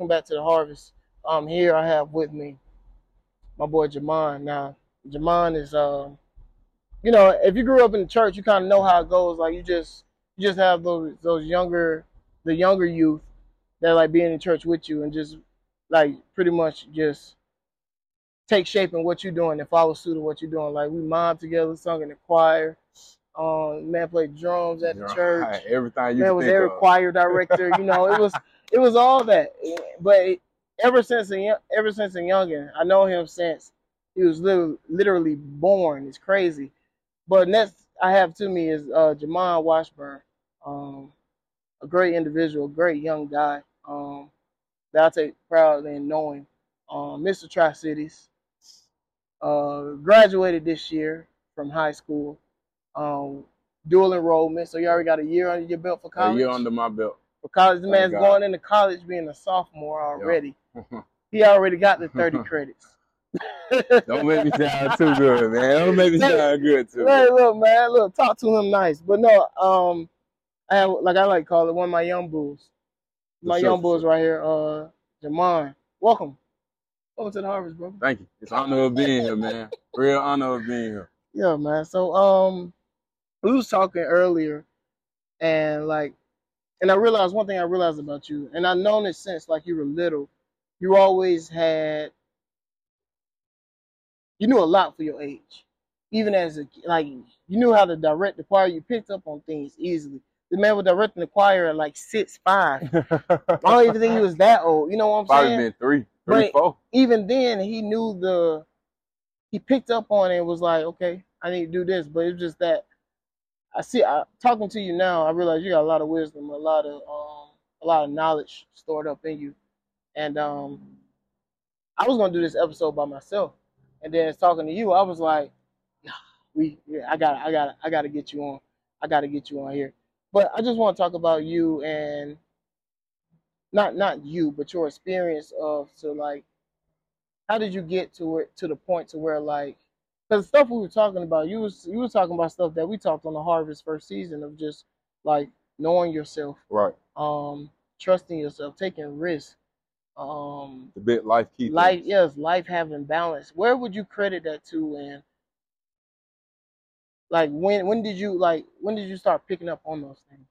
welcome back to the Harvest. Um, here I have with me my boy Jamon. Now, Jamon is um, you know, if you grew up in the church, you kind of know how it goes. Like you just you just have those those younger the younger youth that like being in church with you and just like pretty much just take shape in what you're doing and follow suit of what you're doing. Like we mobbed together, sung in the choir. Um, man played drums at the Right, church. Everything you Man was every of. choir director. You know, it was it was all that. But ever since a ever since a youngin, I know him since he was literally, literally born. It's crazy. But next I have to me is uh, Jamon Washburn, um, a great individual, great young guy. Um, that I take proud in knowing. Um, Mr. Tri Cities. Uh, graduated this year from high school. Um, dual enrollment, so you already got a year under your belt for college. A year under my belt. College, the Thank man's God. going into college being a sophomore already. He already got the 30 credits. Don't make me sound too good, man. Don't make me sound good too. Hey, look, man, look, talk to him nice. But no, um, I have, like I like to call it one of my young bulls. My sure, young bulls sure. right here, uh, Jamon. Welcome. Welcome to the Harvest, brother. Thank you. It's an honor of being here, man. Real honor of being here. Yeah, man. So um we was talking earlier and like and I realized one thing I realized about you, and I've known it since like you were little, you always had you knew a lot for your age. Even as a like you knew how to direct the choir, you picked up on things easily. The man was directing the choir at like six five. I don't even think he was that old. You know what I'm saying? Probably been three, three, But- four. even then he knew the he picked up on it and was like, okay, I need to do this. But it's just that I see I, talking to you now, I realize you got a lot of wisdom, a lot of um a lot of knowledge stored up in you. And um I was gonna do this episode by myself. And then talking to you, I was like, we yeah, I got I got I gotta get you on. I gotta get you on here. But I just want to talk about you and not not you, but your experience of to like how did you get to it to the point to where like because the stuff we were talking about you was you were talking about stuff that we talked on the harvest first season of just like knowing yourself Right. um trusting yourself taking risks um The bit life key. life things. yes life having balance where would you credit that to and like when when did you like when did you start picking up on those things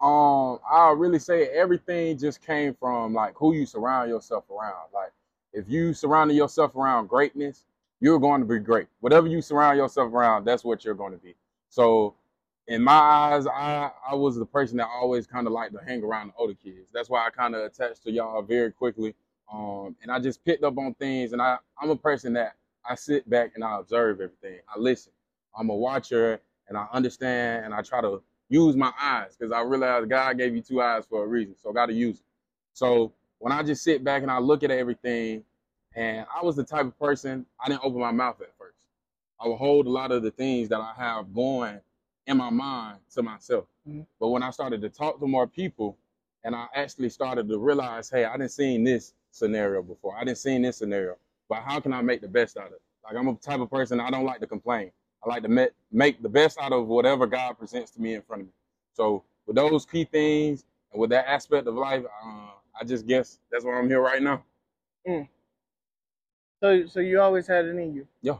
Um, I'll really say everything just came from like who you surround yourself around. Like if you surrounded yourself around greatness, you're going to be great. Whatever you surround yourself around, that's what you're going to be. So in my eyes, I, I was the person that always kind of liked to hang around the older kids. That's why I kind of attached to y'all very quickly. Um, and I just picked up on things and I, I'm a person that I sit back and I observe everything. I listen. I'm a watcher and I understand and I try to use my eyes because I realize God gave you two eyes for a reason, so I got to use it. So when I just sit back and I look at everything, and I was the type of person I didn't open my mouth at first. I would hold a lot of the things that I have going in my mind to myself. Mhm. But when I started to talk to more people, and I actually started to realize, hey, I didn't seen this scenario before. I didn't seen this scenario, but how can I make the best out of it? Like I'm a type of person I don't like to complain. I like to make, make the best out of whatever God presents to me in front of me. So with those key things and with that aspect of life, uh, I just guess that's why I'm here right now. So so you always had it in you. Yeah.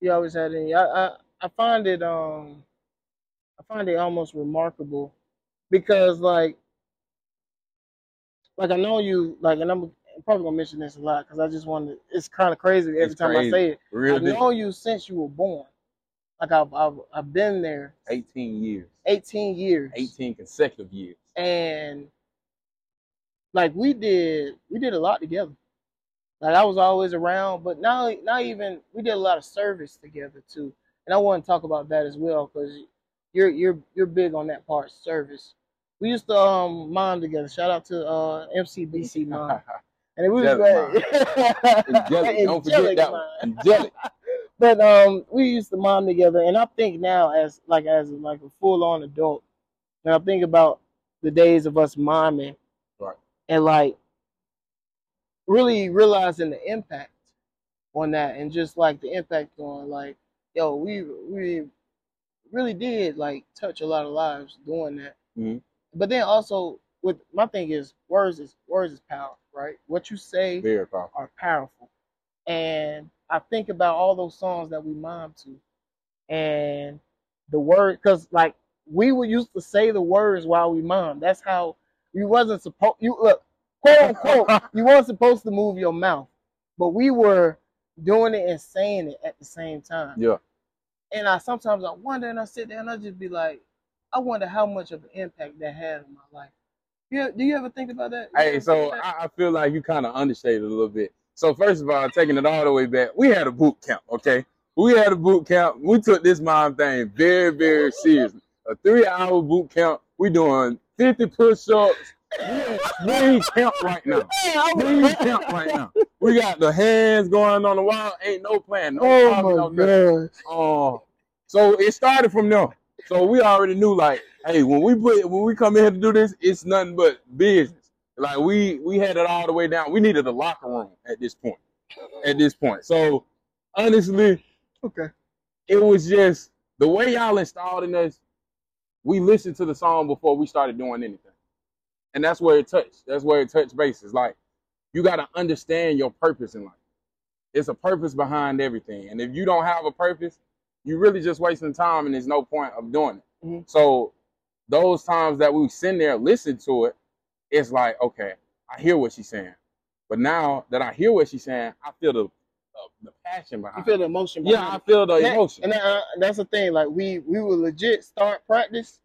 You always had it in you. I I, I find it um I find it almost remarkable because like like I know you like and I'm, probably gonna mention this a lot because I just want to it's kind of crazy every It's time crazy. I say it. Real I deep. know you since you were born. Like I've I've, I've been there 18 years, 18 years. 18 consecutive years. and like we did we did a lot together like i was always around but not not even we did a lot of service together too and i want to talk about that as well because you're you're you're big on that part service we used to um mom together shout out to uh mcbc mom and it was great Angelic, don't forget that one. Angelic. But um, we used to mom together, and I think now as like as like a full on adult, and I think about the days of us momming, Right. and like really realizing the impact on that, and just like the impact on like, yo, we we really did like touch a lot of lives doing that. Mhm. But then also with my thing is words is words is power. right? What you say Very powerful. are powerful. And I think about all those songs that we mom to, and the word, because like we would used to say the words while we mom. That's how we wasn't supposed. You look, quote unquote, you weren't supposed to move your mouth, but we were doing it and saying it at the same time. Yeah. And I sometimes I wonder, and I sit there and I just be like, I wonder how much of an impact that had on my life. Yeah, do you ever think about that? You Hey, so that? I feel like you kind of understated a little bit. So first of all, taking it all the way back, we had a boot camp, okay? We had a boot camp. We took this mom thing very, very seriously. A three-hour boot camp. We doing 50 push-ups. We in camp right now. We in camp right now. We got the hands going on the wall. Ain't no plan. No oh no my nothing. god! Uh, so it started from there. So we already knew like, hey, when we put when we come in here to do this, it's nothing but business. Like we we had it all the way down. We needed a locker room at this point. At this point. So honestly, Okay. it was just the way y'all installed in us, we listened to the song before we started doing anything. And that's where it touched. That's where it touched bases. Like you gotta understand your purpose in life. It's a purpose behind everything. And if you don't have a purpose, you're really just wasting time and there's no point of doing it. Mhm. So those times that we sit there and listen to it, it's like, okay, I hear what she's saying. But now that I hear what she's saying, I feel the the passion behind. You feel the emotion. Yeah, behind I feel the That- emotion. And that, uh, that's the thing. Like we we would legit start practice.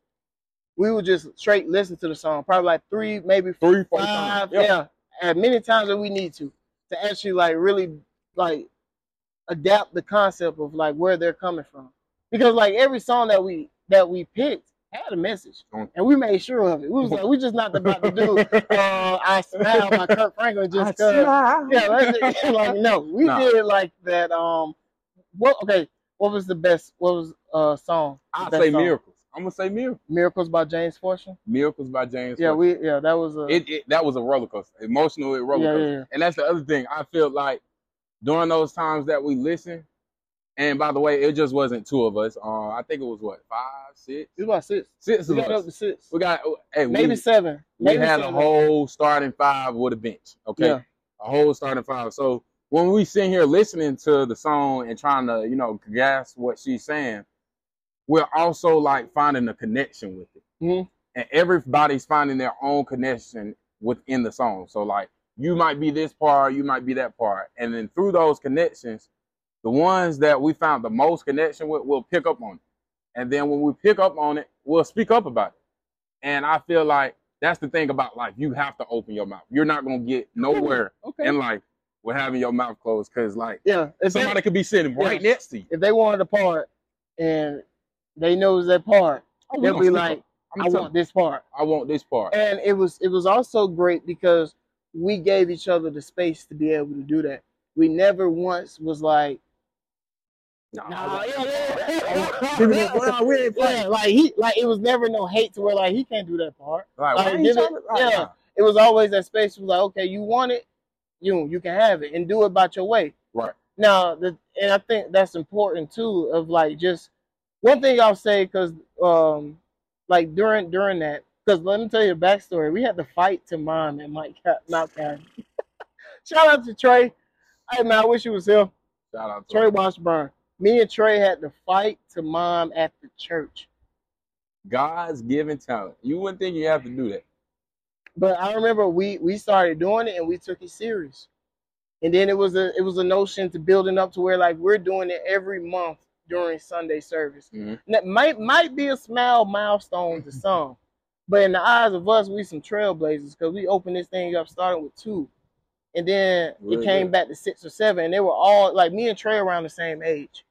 We would just straight listen to the song, probably like three, maybe Three, four five, times. yeah, as many times as we need to, to actually like really like adapt the concept of like where they're coming from. Because like every song that we that we picked had a message, and we made sure of it. We was like, we just not about to do uh, "I Smile" by Kirk Franklin just because. Yeah, that's it. like no, we Nah. did like that. Um, what? Okay, what was the best? What was uh song? I say song? miracles. I'm gonna say miracles. Miracles by James Fortune. Miracles by James. Yeah, Fortune. we yeah that was a it, it that was a roller coaster, emotional roller yeah, coaster. yeah, yeah. And that's the other thing. I feel like during those times that we listen, and by the way, it just wasn't two of us. Uh, I think it was what five, six, It was about six. six We of got up us. to six. We got hey, Maybe we, seven. we had seven. a whole starting five with a bench. Okay, Yeah. a whole starting five. So when we sit here listening to the song and trying to, you know, grasp what she's saying, we're also like finding a connection with it. Mhm. And everybody's finding their own connection within the song. So like you might be this part, you might be that part. And then through those connections, the ones that we found the most connection with, we'll pick up on it. And then when we pick up on it, we'll speak up about it. And I feel like that's the thing about life. You have to open your mouth. You're not gonna get nowhere Okay. in life with having your mouth closed because like yeah. Somebody could be sitting right next to you. if they wanted a part and they knows that part, Oh, they'll be like. I want this part. I want this part. And it was it was also great because we gave each other the space to be able to do that. We never once was like, Nah, nah, yeah, yeah, Give me that- well, we ain't playing. yeah, like he like it was never no hate to where like he can't do that part. Right, Like, it- like, yeah. nah. It was always that space was like, okay, you want it, you you can have it and do it about your way. Right. Now, the, and I think that's important too. Of like just one thing I'll say because um like during during that because let me tell you the backstory. We had to fight to mom and Mike Mount County. Shout out to Trey. Hey man, I wish you was here. Shout out to Trey him. Washburn. Me and Trey had to fight to mom at the church. God's given talent. You wouldn't think you have to do that. But I remember we we started doing it and we took it serious. And then it was a it was a notion to building up to where like we're doing it every month during Sunday service. Mhm. That might might be a small milestone to some, but in the eyes of us, we some trailblazers because we opened this thing up starting with two, and then Really it came back to six or seven, and they were all like me and Trey around the same age,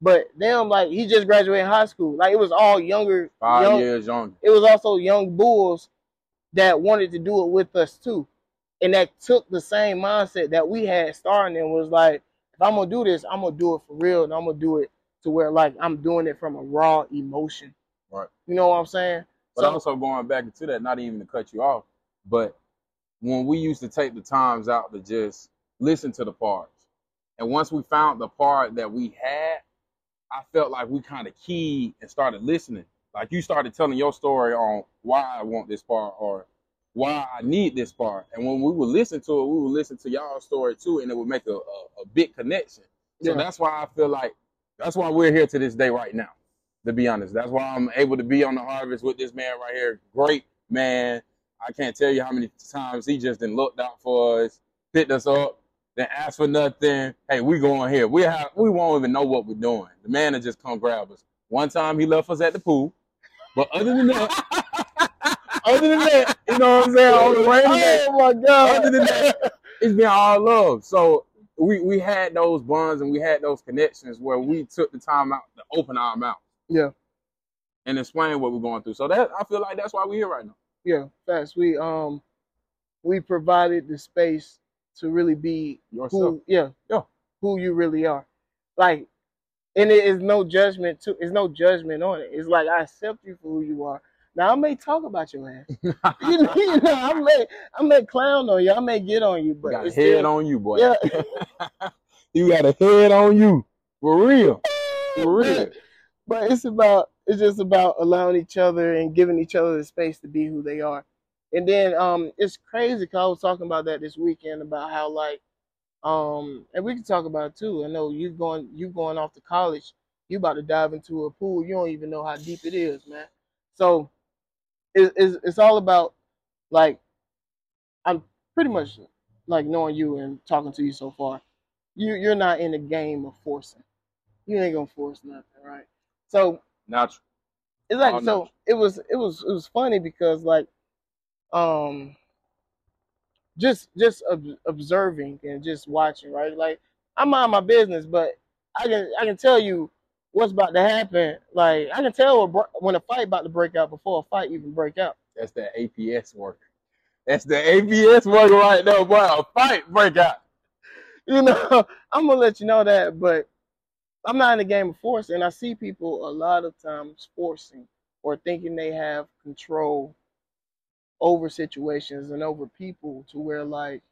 but them like he just graduated high school, like it was all younger, Five young, years younger. it was also young bulls that wanted to do it with us too. And that took the same mindset that we had starting and was like, if I'm gonna do this, I'm gonna do it for real and I'm gonna do it to where like I'm doing it from a raw emotion. Right. You know what I'm saying? But So- also going back into that, not even to cut you off, but when we used to take the times out to just listen to the parts, and once we found the part that we had, I felt like we kind of keyed and started listening. Like you started telling your story on why I want this part, or why I need this part. And when we would listen to it, we would listen to y'all's story too, and it would make a, a, a big connection. So Yeah. that's why I feel like that's why we're here to this day right now. To be honest, that's why I'm able to be on the harvest with this man right here. Great man. I can't tell you how many times he just done looked out for us, picked us up, then asked for nothing. Hey, we going here. We have we won't even know what we're doing. The man will just come grab us. One time he left us at the pool. But other than that, other than that, you know what I'm saying? On the oh rainy day, Oh my god! Other than that, it's been all love. So we we had those bonds and we had those connections where we took the time out to open our mouth. Yeah. And explain what we're going through. So that I feel like that's why we're here right now. yeah, fast. We um, we provided the space to really be Yourself. who, yeah, Yeah. who you really are. Like, and it is no judgment to. It's no judgment on it. It's like I accept you for who you are. Now I may talk about your ass. you, know, you know, I may I may clown on you. I may get on you, but got a head on you, boy. Yeah. you got a head on you. For real. For real. But, but it's about it's just about allowing each other and giving each other the space to be who they are. And then um it's crazy because I was talking about that this weekend about how like um and we can talk about it too. I know you going you going off to college, you about to dive into a pool, you don't even know how deep it is, man. So it, it's it's all about like I'm pretty much like knowing you and talking to you so far. You you're not in the game of forcing. You ain't gonna force nothing, right? So Natural. it's like All so natural. it was it was it was funny because like um just just ob- observing and just watching right like I mind my business but I can I can tell you what's about to happen like I can tell when, a fight about to break out before a fight even break out That's the APS work. That's the APS work right there, boy. A fight break out. you know I'm gonna let you know that but I'm not in the game of force and I see people a lot of times forcing or thinking they have control over situations and over people to where like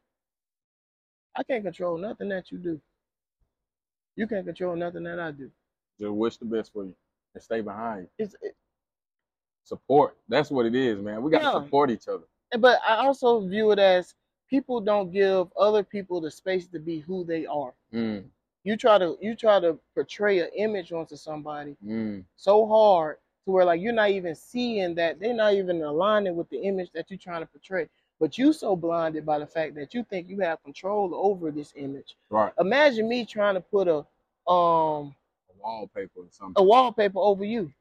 I can't control nothing that you do. You can't control nothing that I do. Just wish the best for you and stay behind you. It's it, Support. That's what it is, man. We got to Yeah. support each other. but I also view it as people don't give other people the space to be who they are. Mm, You try to you try to portray an image onto somebody mm. so hard to where like you're not even seeing that they're not even aligning with the image that you're trying to portray. But you so blinded by the fact that you think you have control over this image. Right. Imagine me trying to put a um Wallpaper or something. a wallpaper over you.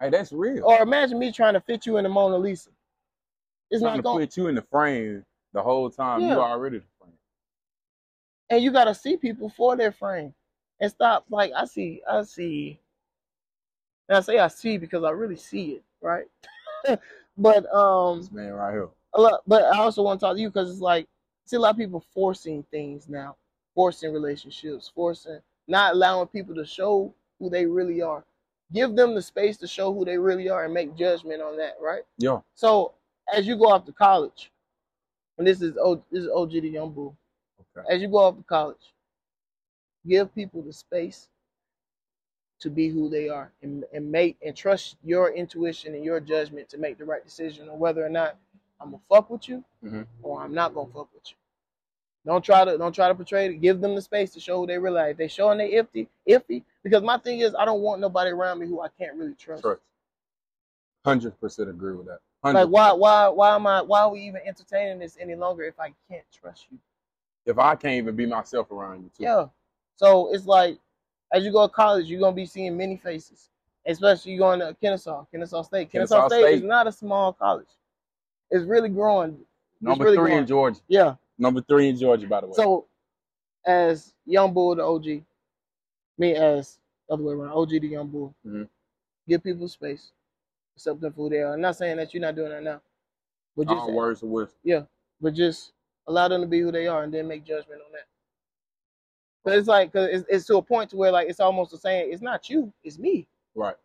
Hey, that's real. Or imagine me trying to fit you in the Mona Lisa. It's trying not going to put you in the frame the whole time. Yeah. You already the frame. and you gotta see people for their frame. And stop like I see I see and I say I see because I really see it, right? but um This man right here. a lot, but I also want to talk to you because it's like I see a lot of people forcing things now, forcing relationships, forcing not allowing people to show who they really are. Give them the space to show who they really are and make judgment on that, right? Yeah. So as you go off to college, and this is o, this is OG the young bull. Okay. As you go off to college, give people the space to be who they are and, and make and trust your intuition and your judgment to make the right decision on whether or not I'm gonna fuck with you Mhm. or I'm not gonna fuck with you. Don't try to don't try to portray it. Give them the space to show who they really are. If they showing they iffy, iffy. Because my thing is I don't want nobody around me who I can't really trust. Hundred percent agree with that. 100%. Like why why why am I why are we even entertaining this any longer if I can't trust you? If I can't even be myself around you too. Yeah. So it's like as you go to college, you're gonna be seeing many faces. Especially you going to Kennesaw, Kennesaw State. Kennesaw, Kennesaw State, State. is not a small college. It's really growing. Number really three going. in Georgia. Yeah. Number three in Georgia, by the way. So as young bull the OG, me as other way around, OG the young bull, Mhm. give people space, accept them for who they are. I'm not saying that you're not doing that now, but just all words of wisdom. Yeah, but just allow them to be who they are and then make judgment on that. But it's like, cause it's, it's to a point to where like it's almost the same. it's not you, it's me. Right.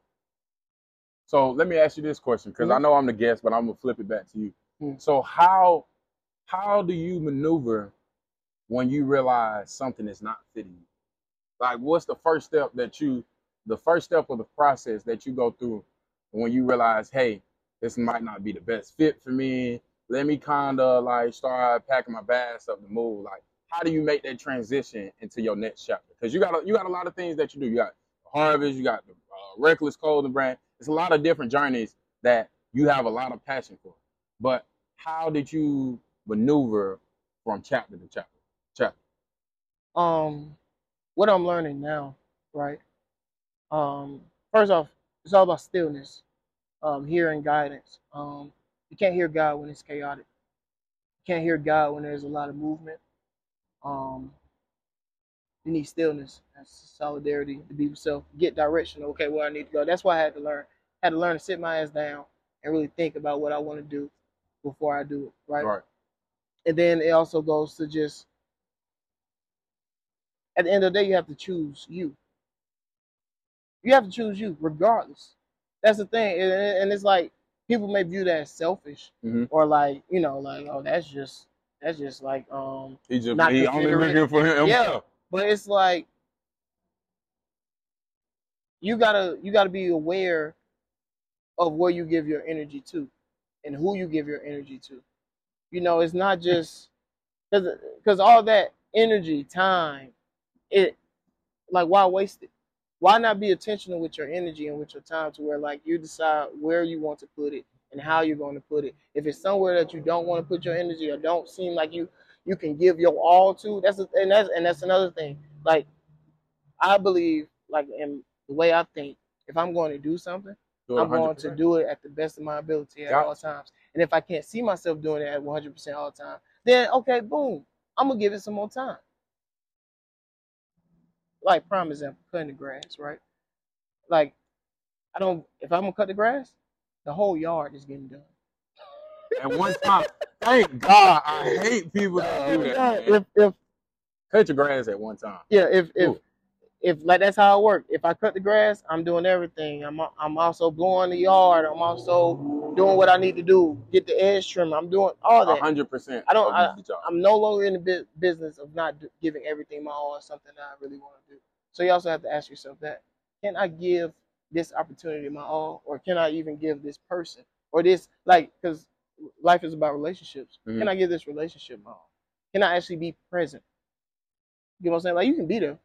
So let me ask you this question, because I Mhm. know I'm the guest, but I'm gonna flip it back to you. Mhm. So how how do you maneuver when you realize something is not fitting you? Like what's the first step that you the first step of the process that you go through when you realize, hey, this might not be the best fit for me. Let me kind of like start packing my bags up to move. Like, how do you make that transition into your next chapter? Because you got a, you got a lot of things that you do. You got Harvest, you got the uh, Reckless Clothing brand. It's a lot of different journeys that you have a lot of passion for. But how did you maneuver from chapter to chapter? Chapter. Um, what I'm learning now, right? Um, first off, it's all about stillness, um, hearing guidance. Um, you can't hear God when it's chaotic. You can't hear God when there's a lot of movement. Um, you need stillness. That's solidarity to be yourself. Get direction. Okay, where I need to go. That's why I had to learn. I had to learn to sit my ass down and really think about what I want to do before I do it. Right. Right. And then it also goes to just at the end of the day, you have to choose you. You have to choose you, regardless. That's the thing, and, and it's like people may view that as selfish, Mhm. or like you know, like oh, that's just that's just like um. He just Not he only looking for him. Yeah. But it's like you gotta you gotta be aware of where you give your energy to, and who you give your energy to. You know, it's not just because because all that energy, time, it like why waste it? Why not be intentional with your energy and with your time to where like you decide where you want to put it and how you're going to put it. If it's somewhere that you don't want to put your energy or don't seem like you you can give your all to, that's a, and that's and that's another thing. Like I believe, like in the way I think, if I'm going to do something, Do I'm going to do it at the best of my ability at Yeah. all times. And if I can't see myself doing it at 100% all the time, then okay, boom, I'm gonna give it some more time. Like prime example, cutting the grass, right? Like I don't. If I'm gonna cut the grass, the whole yard is getting done. At one time, thank God, I hate people that do that. If if Cut your grass at one time. yeah, if if Ooh. If like that's how it works. If I cut the grass, I'm doing everything. I'm I'm also blowing the yard. I'm also doing what I need to do. Get the edge trim. I'm doing all that. hundred percent. I don't- I, I'm no longer in the bu- business of not do, giving everything my all. Something that I really want to do. So you also have to ask yourself that: Can I give this opportunity my all, or can I even give this person or this like? Because life is about relationships. Mhm. Can I give this relationship my all? Can I actually be present? You know what I'm saying? Like you can be there.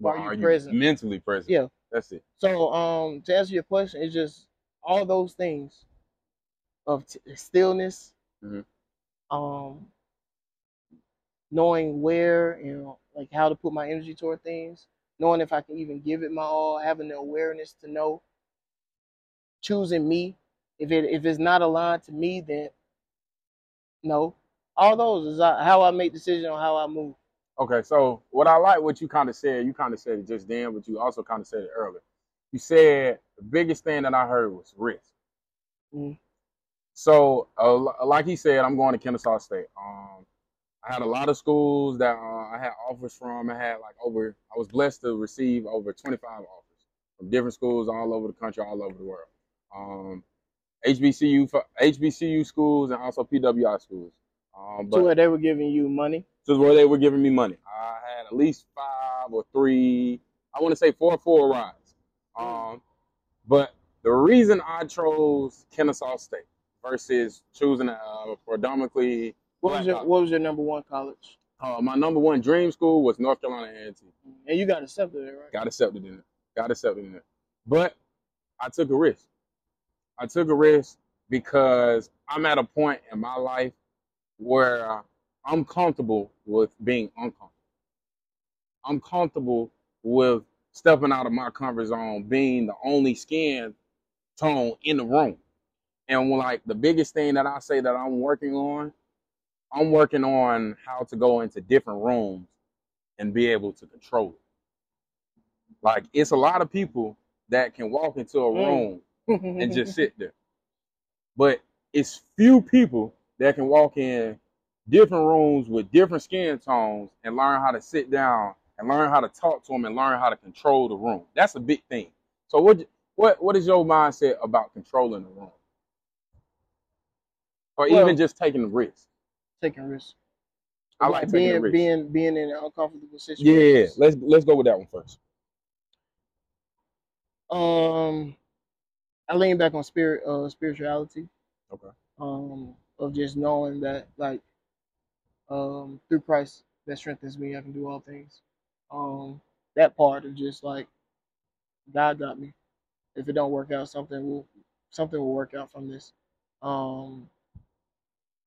But are you are you present? mentally present? Yeah. That's it. So um, to answer your question, it's just all those things of t- stillness, Mhm. um, knowing where and like how to put my energy toward things, knowing if I can even give it my all, having the awareness to know, choosing me. If it if it's not aligned to me, then no. All those is how I make decisions on how I move. Okay, so what I like what you kind of said, you kind of said it just then, but you also kind of said it earlier. You said the biggest thing that I heard was risk. Mhm. So, uh, like he said, I'm going to Kennesaw State. Um, I had a lot of schools that uh, I had offers from. I had like over, I was blessed to receive over 25 offers from different schools all over the country, all over the world. Um, HBCU, HBCU schools and also PWI schools. Um, To where they were giving you money. to where they were giving me money. I had at least five or three, I want to say four or four rides. Um, but the reason I chose Kennesaw State versus choosing a predominantly What was your What was your number one college? uh, my number one dream school was North Carolina A&T. And you got accepted in it, right? Got accepted in it. Got accepted in it. But I took a risk. I took a risk because I'm at a point in my life where I'm comfortable with being uncomfortable. I'm comfortable with stepping out of my comfort zone, being the only skin tone in the room. And like the biggest thing that I say that I'm working on, I'm working on how to go into different rooms and be able to control it. Like it's a lot of people that can walk into a Mm. room and just sit there. But it's few people that can walk in different rooms with different skin tones and learn how to sit down and learn how to talk to them and learn how to control the room. That's a big thing. So what what what is your mindset about controlling the room? Or Well- even just taking the risk? taking risks. I like being being being in an uncomfortable Yeah, situation. let's let's go with that one first. Um, I lean back on spirit, uh, spirituality. Okay. Um, of just knowing that like, um, through Christ that strengthens me, I can do all things. Um, that part of just like, God got me. If it don't work out, something will, something will work out from this. Um,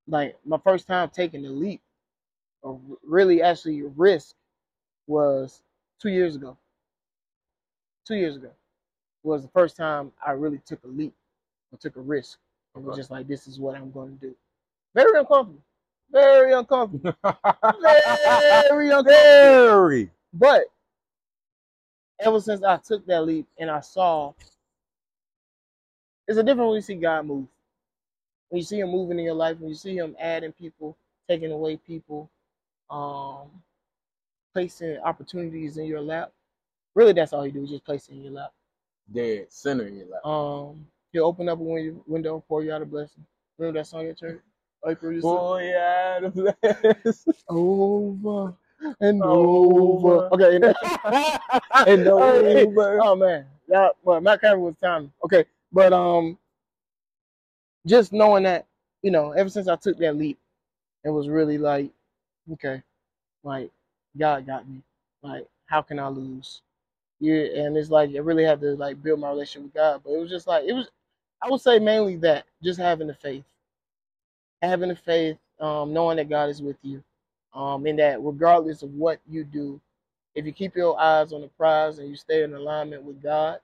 like my first time taking the leap, or really actually risk, was two years ago. Two years ago was the first time I really took a leap or took a risk. Was just like, this is what I'm going to do. Very uncomfortable. Very uncomfortable. Very uncomfortable. Very. But ever since I took that leap and I saw, it's a different when you see God move. When you see Him moving in your life, when you see Him adding people, taking away people, um, placing opportunities in your lap. Really, that's all He do, just place it in your lap. Dead center in your lap. Um, He'll open up a win- window, pour you out a blessing. Remember that song at church? April, you Boy, yeah, the bless. over and Over. over. Okay. and- And over. Oh man, yeah. Well, Matt Cameron was time. Okay, but um, just knowing that, you know, ever since I took that leap, it was really like, okay, like God got me. Like, how can I lose? Yeah, and it's like I really had to like build my relationship with God. But it was just like it was. I would say mainly that, just having the faith, having the faith, um, knowing that God is with you, um, and that regardless of what you do, if you keep your eyes on the prize and you stay in alignment with God,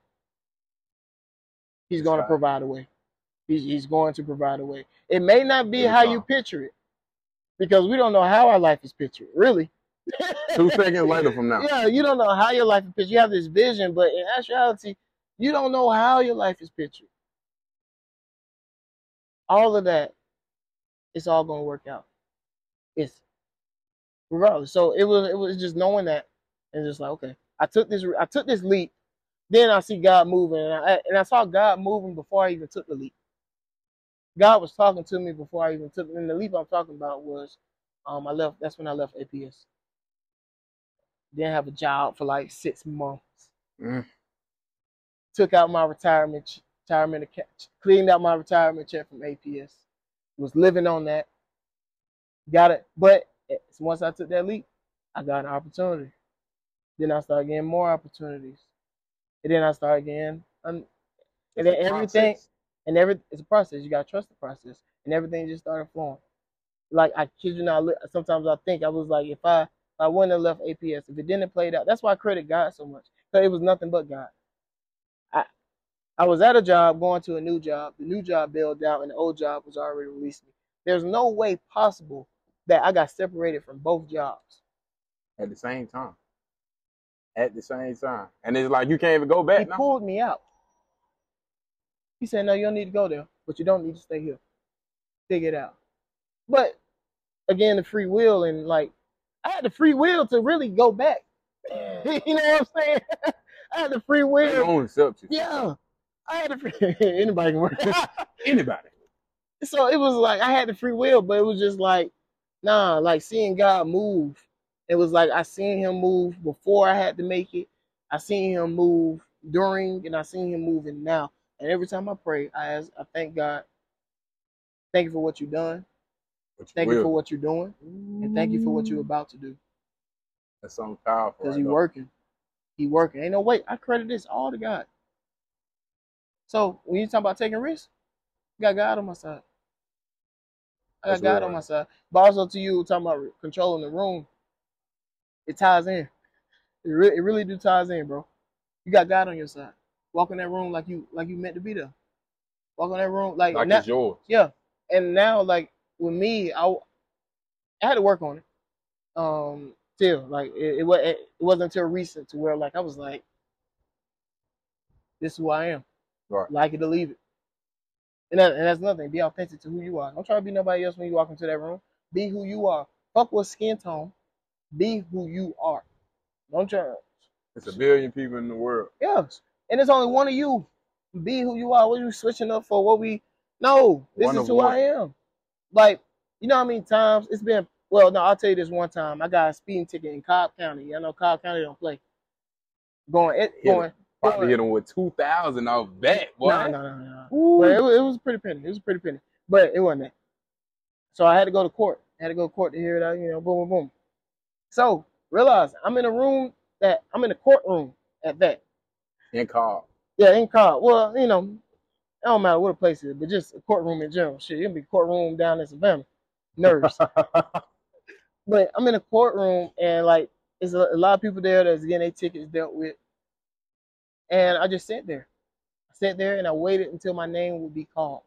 He's going to provide a way. He's, he's going to provide a way. It may not be how you picture it, because we don't know how our life is pictured, really. Two seconds later from now. Yeah, you don't know how your life is pictured. You have this vision, but in actuality, you don't know how your life is pictured. All of that, it's all gonna work out. It's regardless. So it was it was just knowing that and just like okay, I took this I took this leap. Then I see God moving, and I and I saw God moving before I even took the leap. God was talking to me before I even took. And the leap I'm talking about was, um, I left. That's when I left APS. Didn't have a job for like six months. Mm. Took out my retirement retirement account, cleaned out my retirement check from APS. Was living on that. Got it, but eh, once I took that leap, I got an opportunity. Then I started getting more opportunities, and then I started getting, um, and then everything, process. and every it's a process. You gotta trust the process, and everything just started flowing. Like I kid you not, sometimes I think I was like, if I if I wouldn't have left APS, if it didn't play out, that's why I credit God so much, because it was nothing but God. I was at a job, going to a new job. The new job bailed out, and the old job was already released me. There's no way possible that I got separated from both jobs. At the same time. At the same time. And it's like you can't even go He back now. He pulled me out. He said, "No, you don't need to go there, but you don't need to stay here. Figure it out." But again, the free will and like I had the free will to really go back. you know what I'm saying? I had the free will. accept you. Yeah, I had the free. Anybody can work. Anybody. so it was like I had the free will, but it was just like, nah, like seeing God move. It was like I seen him move before I had to make it. I seen him move during, and I seen him moving now. And every time I pray, I ask, I thank God. Thank you for what you've done. You Thank will. you for what you're doing, and thank you for what you're about to do. That's so powerful. Because right you there. working, he working. Ain't no way. I credit this all to God. So when you talk about taking risks, I got God on my side. I got That's God on my side. But also to you talking about controlling the room, it ties in. It really, it really do ties in, bro. You got God on your side. Walk in that room like you like you meant to be there. Walk in that room like, Like now, it's yours. yeah. And now like with me, I I had to work on it. Um, still like it, it it wasn't until recent to where like I was like, this is who I am. Right. Like it or leave it. And, that, and that's nothing. Be authentic to who you are. Don't try to be nobody else when you walk into that room. Be who you are. Fuck with skin tone. Be who you are. Don't try. It's a billion people in the world. Yes. And it's only one of you. Be who you are. What you switching up for? What we no, this One is who one. I am. Like, you know how many times it's been well, no, I'll tell you this one time. I got a speeding ticket in Cobb County. I know Cobb County don't play. Going it going Probably hit him with two thousand off bet, boy. No, no, no, no. Ooh. But it, wa- it was a pretty penny. It was a pretty penny. But it wasn't that. So I had to go to court. I had to go to court to hear it out, you know, boom, boom, boom. So realize I'm in a room that I'm in a courtroom at that. In call. Yeah, in car. Well, you know, it don't matter what a place is, but just a courtroom in general. Shit, it can be courtroom down in Savannah. Nerves. but I'm in a courtroom and like there's a, a lot of people there that's getting their tickets dealt with. And I just sat there. I sat there and I waited until my name would be called.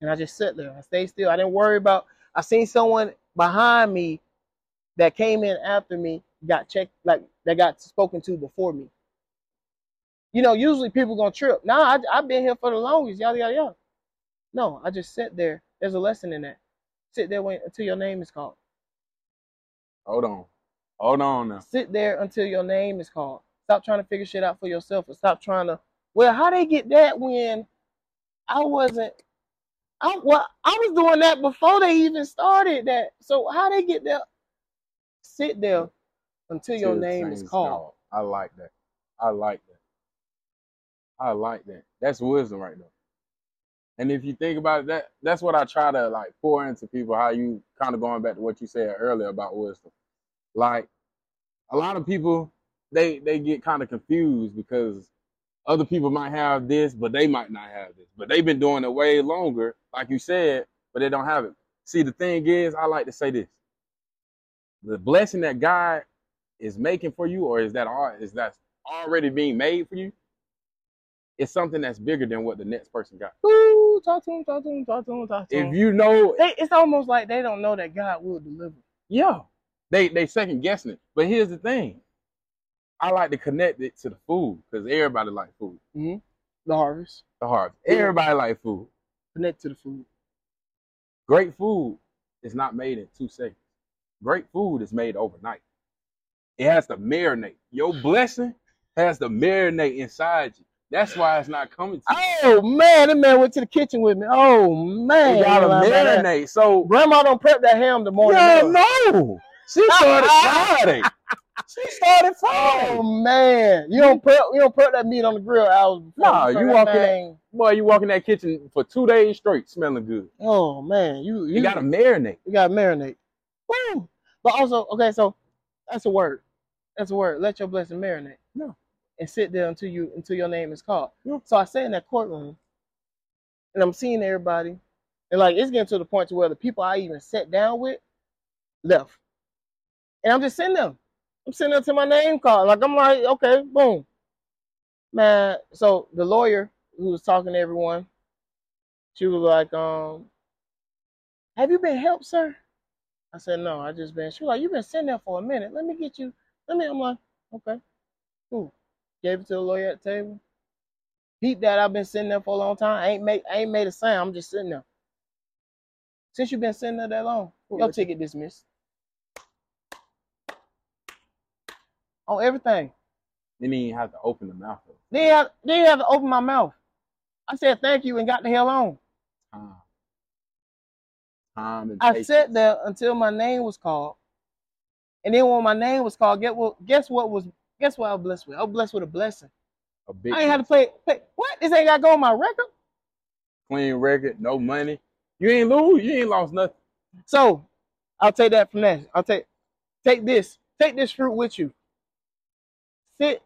And I just sat there. I stayed still. I didn't worry about I seen someone behind me that came in after me, got checked like that got spoken to before me. You know, usually people gonna trip. Nah, I, I've been here for the longest, yada yada yada. No, I just sit there. There's a lesson in that. Sit there wait, until your name is called. Hold on. Hold on now. Sit there until your name is called. Stop trying to figure shit out for yourself and stop trying to well, how they get that when I wasn't I well, I was doing that before they even started that. So how they get that? Sit there until your name is called. I like that. I like that. I like that. That's wisdom right there. And if you think about it, that, that's what I try to like pour into people. How you kind of going back to what you said earlier about wisdom. Like a lot of people, they they get kind of confused because other people might have this, but they might not have this. But they've been doing it way longer, like you said, but they don't have it. See, the thing is, I like to say this: the blessing that God is making for you, or is that all is that already being made for you? It's something that's bigger than what the next person got. Ooh, talk to him, talk to him, talk to him, talk to him. If you know, they, it's almost like they don't know that God will deliver. yeah, they they second guessing it. But here's the thing: I like to connect it to the food because everybody like food. Mm-hmm. The harvest. The harvest. Yeah. Everybody like food. Connect to the food. Great food is not made in two seconds. Great food is made overnight. It has to marinate. Your blessing has to marinate inside you. That's why it's not coming to you. Oh man, that man went to the kitchen with me. Oh man, You gotta marinate. So Grandma don't prep that ham the morning. yeah, no. She started Friday. She started Friday. Oh man, you don't put you don't prep that meat on the grill hours before. Nah, you that walk in Boy, you walk in that kitchen for two days straight, smelling good. Oh man, you you, You gotta marinate. you gotta marinate. Woo! But also, okay, so that's a word. That's a word. Let your blessing marinate. No. And sit there until you until your name is called. Yeah. So I sat in that courtroom and I'm seeing everybody. And like it's getting to the point to where the people I even sat down with left. And I'm just sitting there. I'm sitting there till my name called. Like I'm like, okay, boom. Man, so the lawyer who was talking to everyone, she was like, um, have you been helped, sir? I said, no, I just been. She was like, you've been sitting there for a minute. Let me get you. Let me. I'm like, okay, cool. Gave it to the lawyer at the table. Peep that I've been sitting there for a long time. I ain't made. I ain't made a sound. I'm just sitting there. Since you've been sitting there that long, your ticket dismissed. On everything. Didn't have to open the mouth. though. Then have, then have to open my mouth. I said thank you and got the hell on. Time. Time and I patience. sat there until my name was called. And then when my name was called, get what guess what was guess what I was blessed with? I was blessed with a blessing. a big I ain't had to play, play what? This ain't gotta go on my record. clean record, no money. You ain't lose. You ain't lost nothing. So I'll take that from that. I'll take take this. Take this fruit with you. Sit.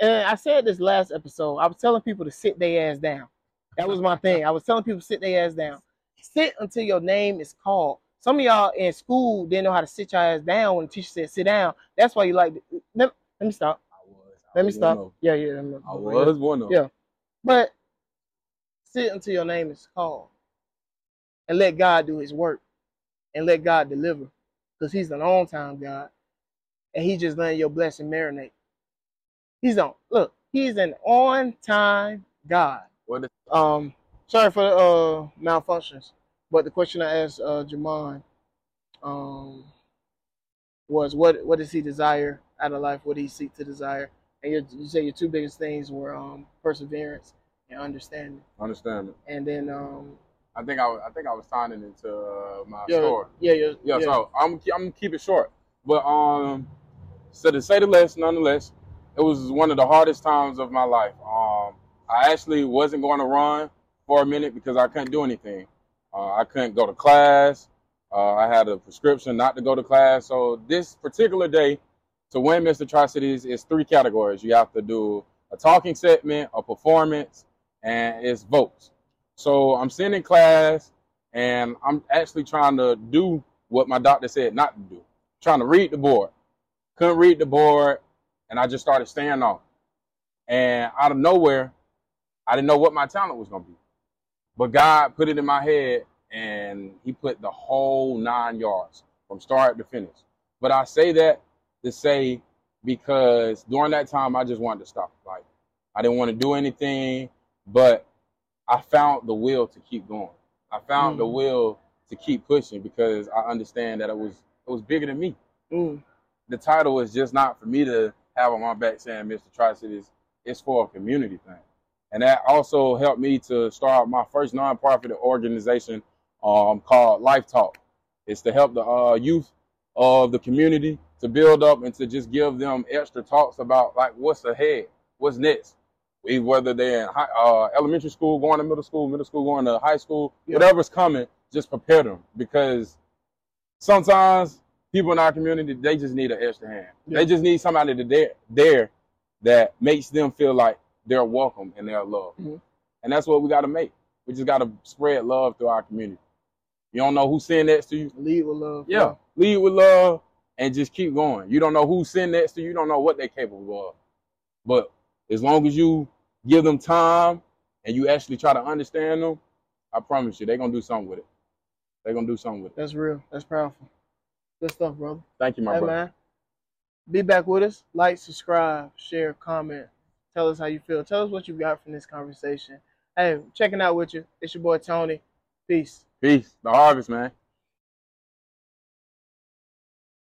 And I said this last episode. I was telling people to sit their ass down. That was my thing. I was telling people to sit their ass down. Sit until your name is called. Some of y'all in school didn't know how to sit your ass down when the teacher said sit down. That's why you like. Let, let me stop. I was. I Let me stop. Of, Yeah, yeah. I was one of. Yeah. But sit until your name is called and let God do his work and let God deliver because he's an on time God and he just letting your blessing marinate. He's on, look, he's an on time God. What is, Um, sorry for the uh, malfunctions, but the question I asked uh, Jamon um, was what what does he desire out of life? What do he seek to desire? And you, you say your two biggest things were um, perseverance and understanding. Understanding. And then um, I think I, was- I think I was it into uh, my yeah, story. yeah, yeah, Yeah, so I'm I'm keep it short. But um, so to say the less, nonetheless, it was one of the hardest times of my life. Um, I actually wasn't going to run for a minute because I couldn't do anything. Uh, I couldn't go to class. Uh, I had a prescription not to go to class. So this particular day, to win Mr. Tri Cities, is three categories. You have to do a talking segment, a performance, and it's votes. So I'm sitting in class, and I'm actually trying to do what my doctor said not to do. Trying to read the board. Couldn't read the board, and I just started staring off. And out of nowhere, I didn't know what my talent was gonna be. But God put it in my head and he put the whole nine yards from start to finish. But I say that to say because during that time I just wanted to stop. Like I didn't want to do anything, but I found the will to keep going. I found Mm. the will to keep pushing because I understand that it was it was bigger than me. Mm. The title is just not for me to have on my back saying Mr. Tri Cities. It's for a community thing. And that also helped me to start my first nonprofit organization um, called Life Talk. It's to help the uh, youth of the community to build up and to just give them extra talks about like what's ahead, what's next. We- Whether they're in high, uh, elementary school, going to middle school, middle school, going to high school, Yeah. whatever's coming, just prepare them because sometimes people in our community they just need an extra hand. Yeah. They just need somebody to there, there that makes them feel like they're welcome and they're loved. Mhm. And that's what we got to make. We just got to spread love through our community. You don't know who's sitting next to you. Lead with love. Yeah, lead with love and just keep going. You don't know who's sitting next to you. You don't know what they're capable of. But as long as you give them time and you actually try to understand them, I promise you, they're gonna do something with it. They're gonna do something with it. That's real. That's powerful. Good stuff, brother. Thank you, my hey brother. man. Be back with us. Like, subscribe, share, comment. Tell us how you feel. Tell us what you got from this conversation. Hey, checking out with you. It's your boy Toni. Peace. Peace. The harvest, man.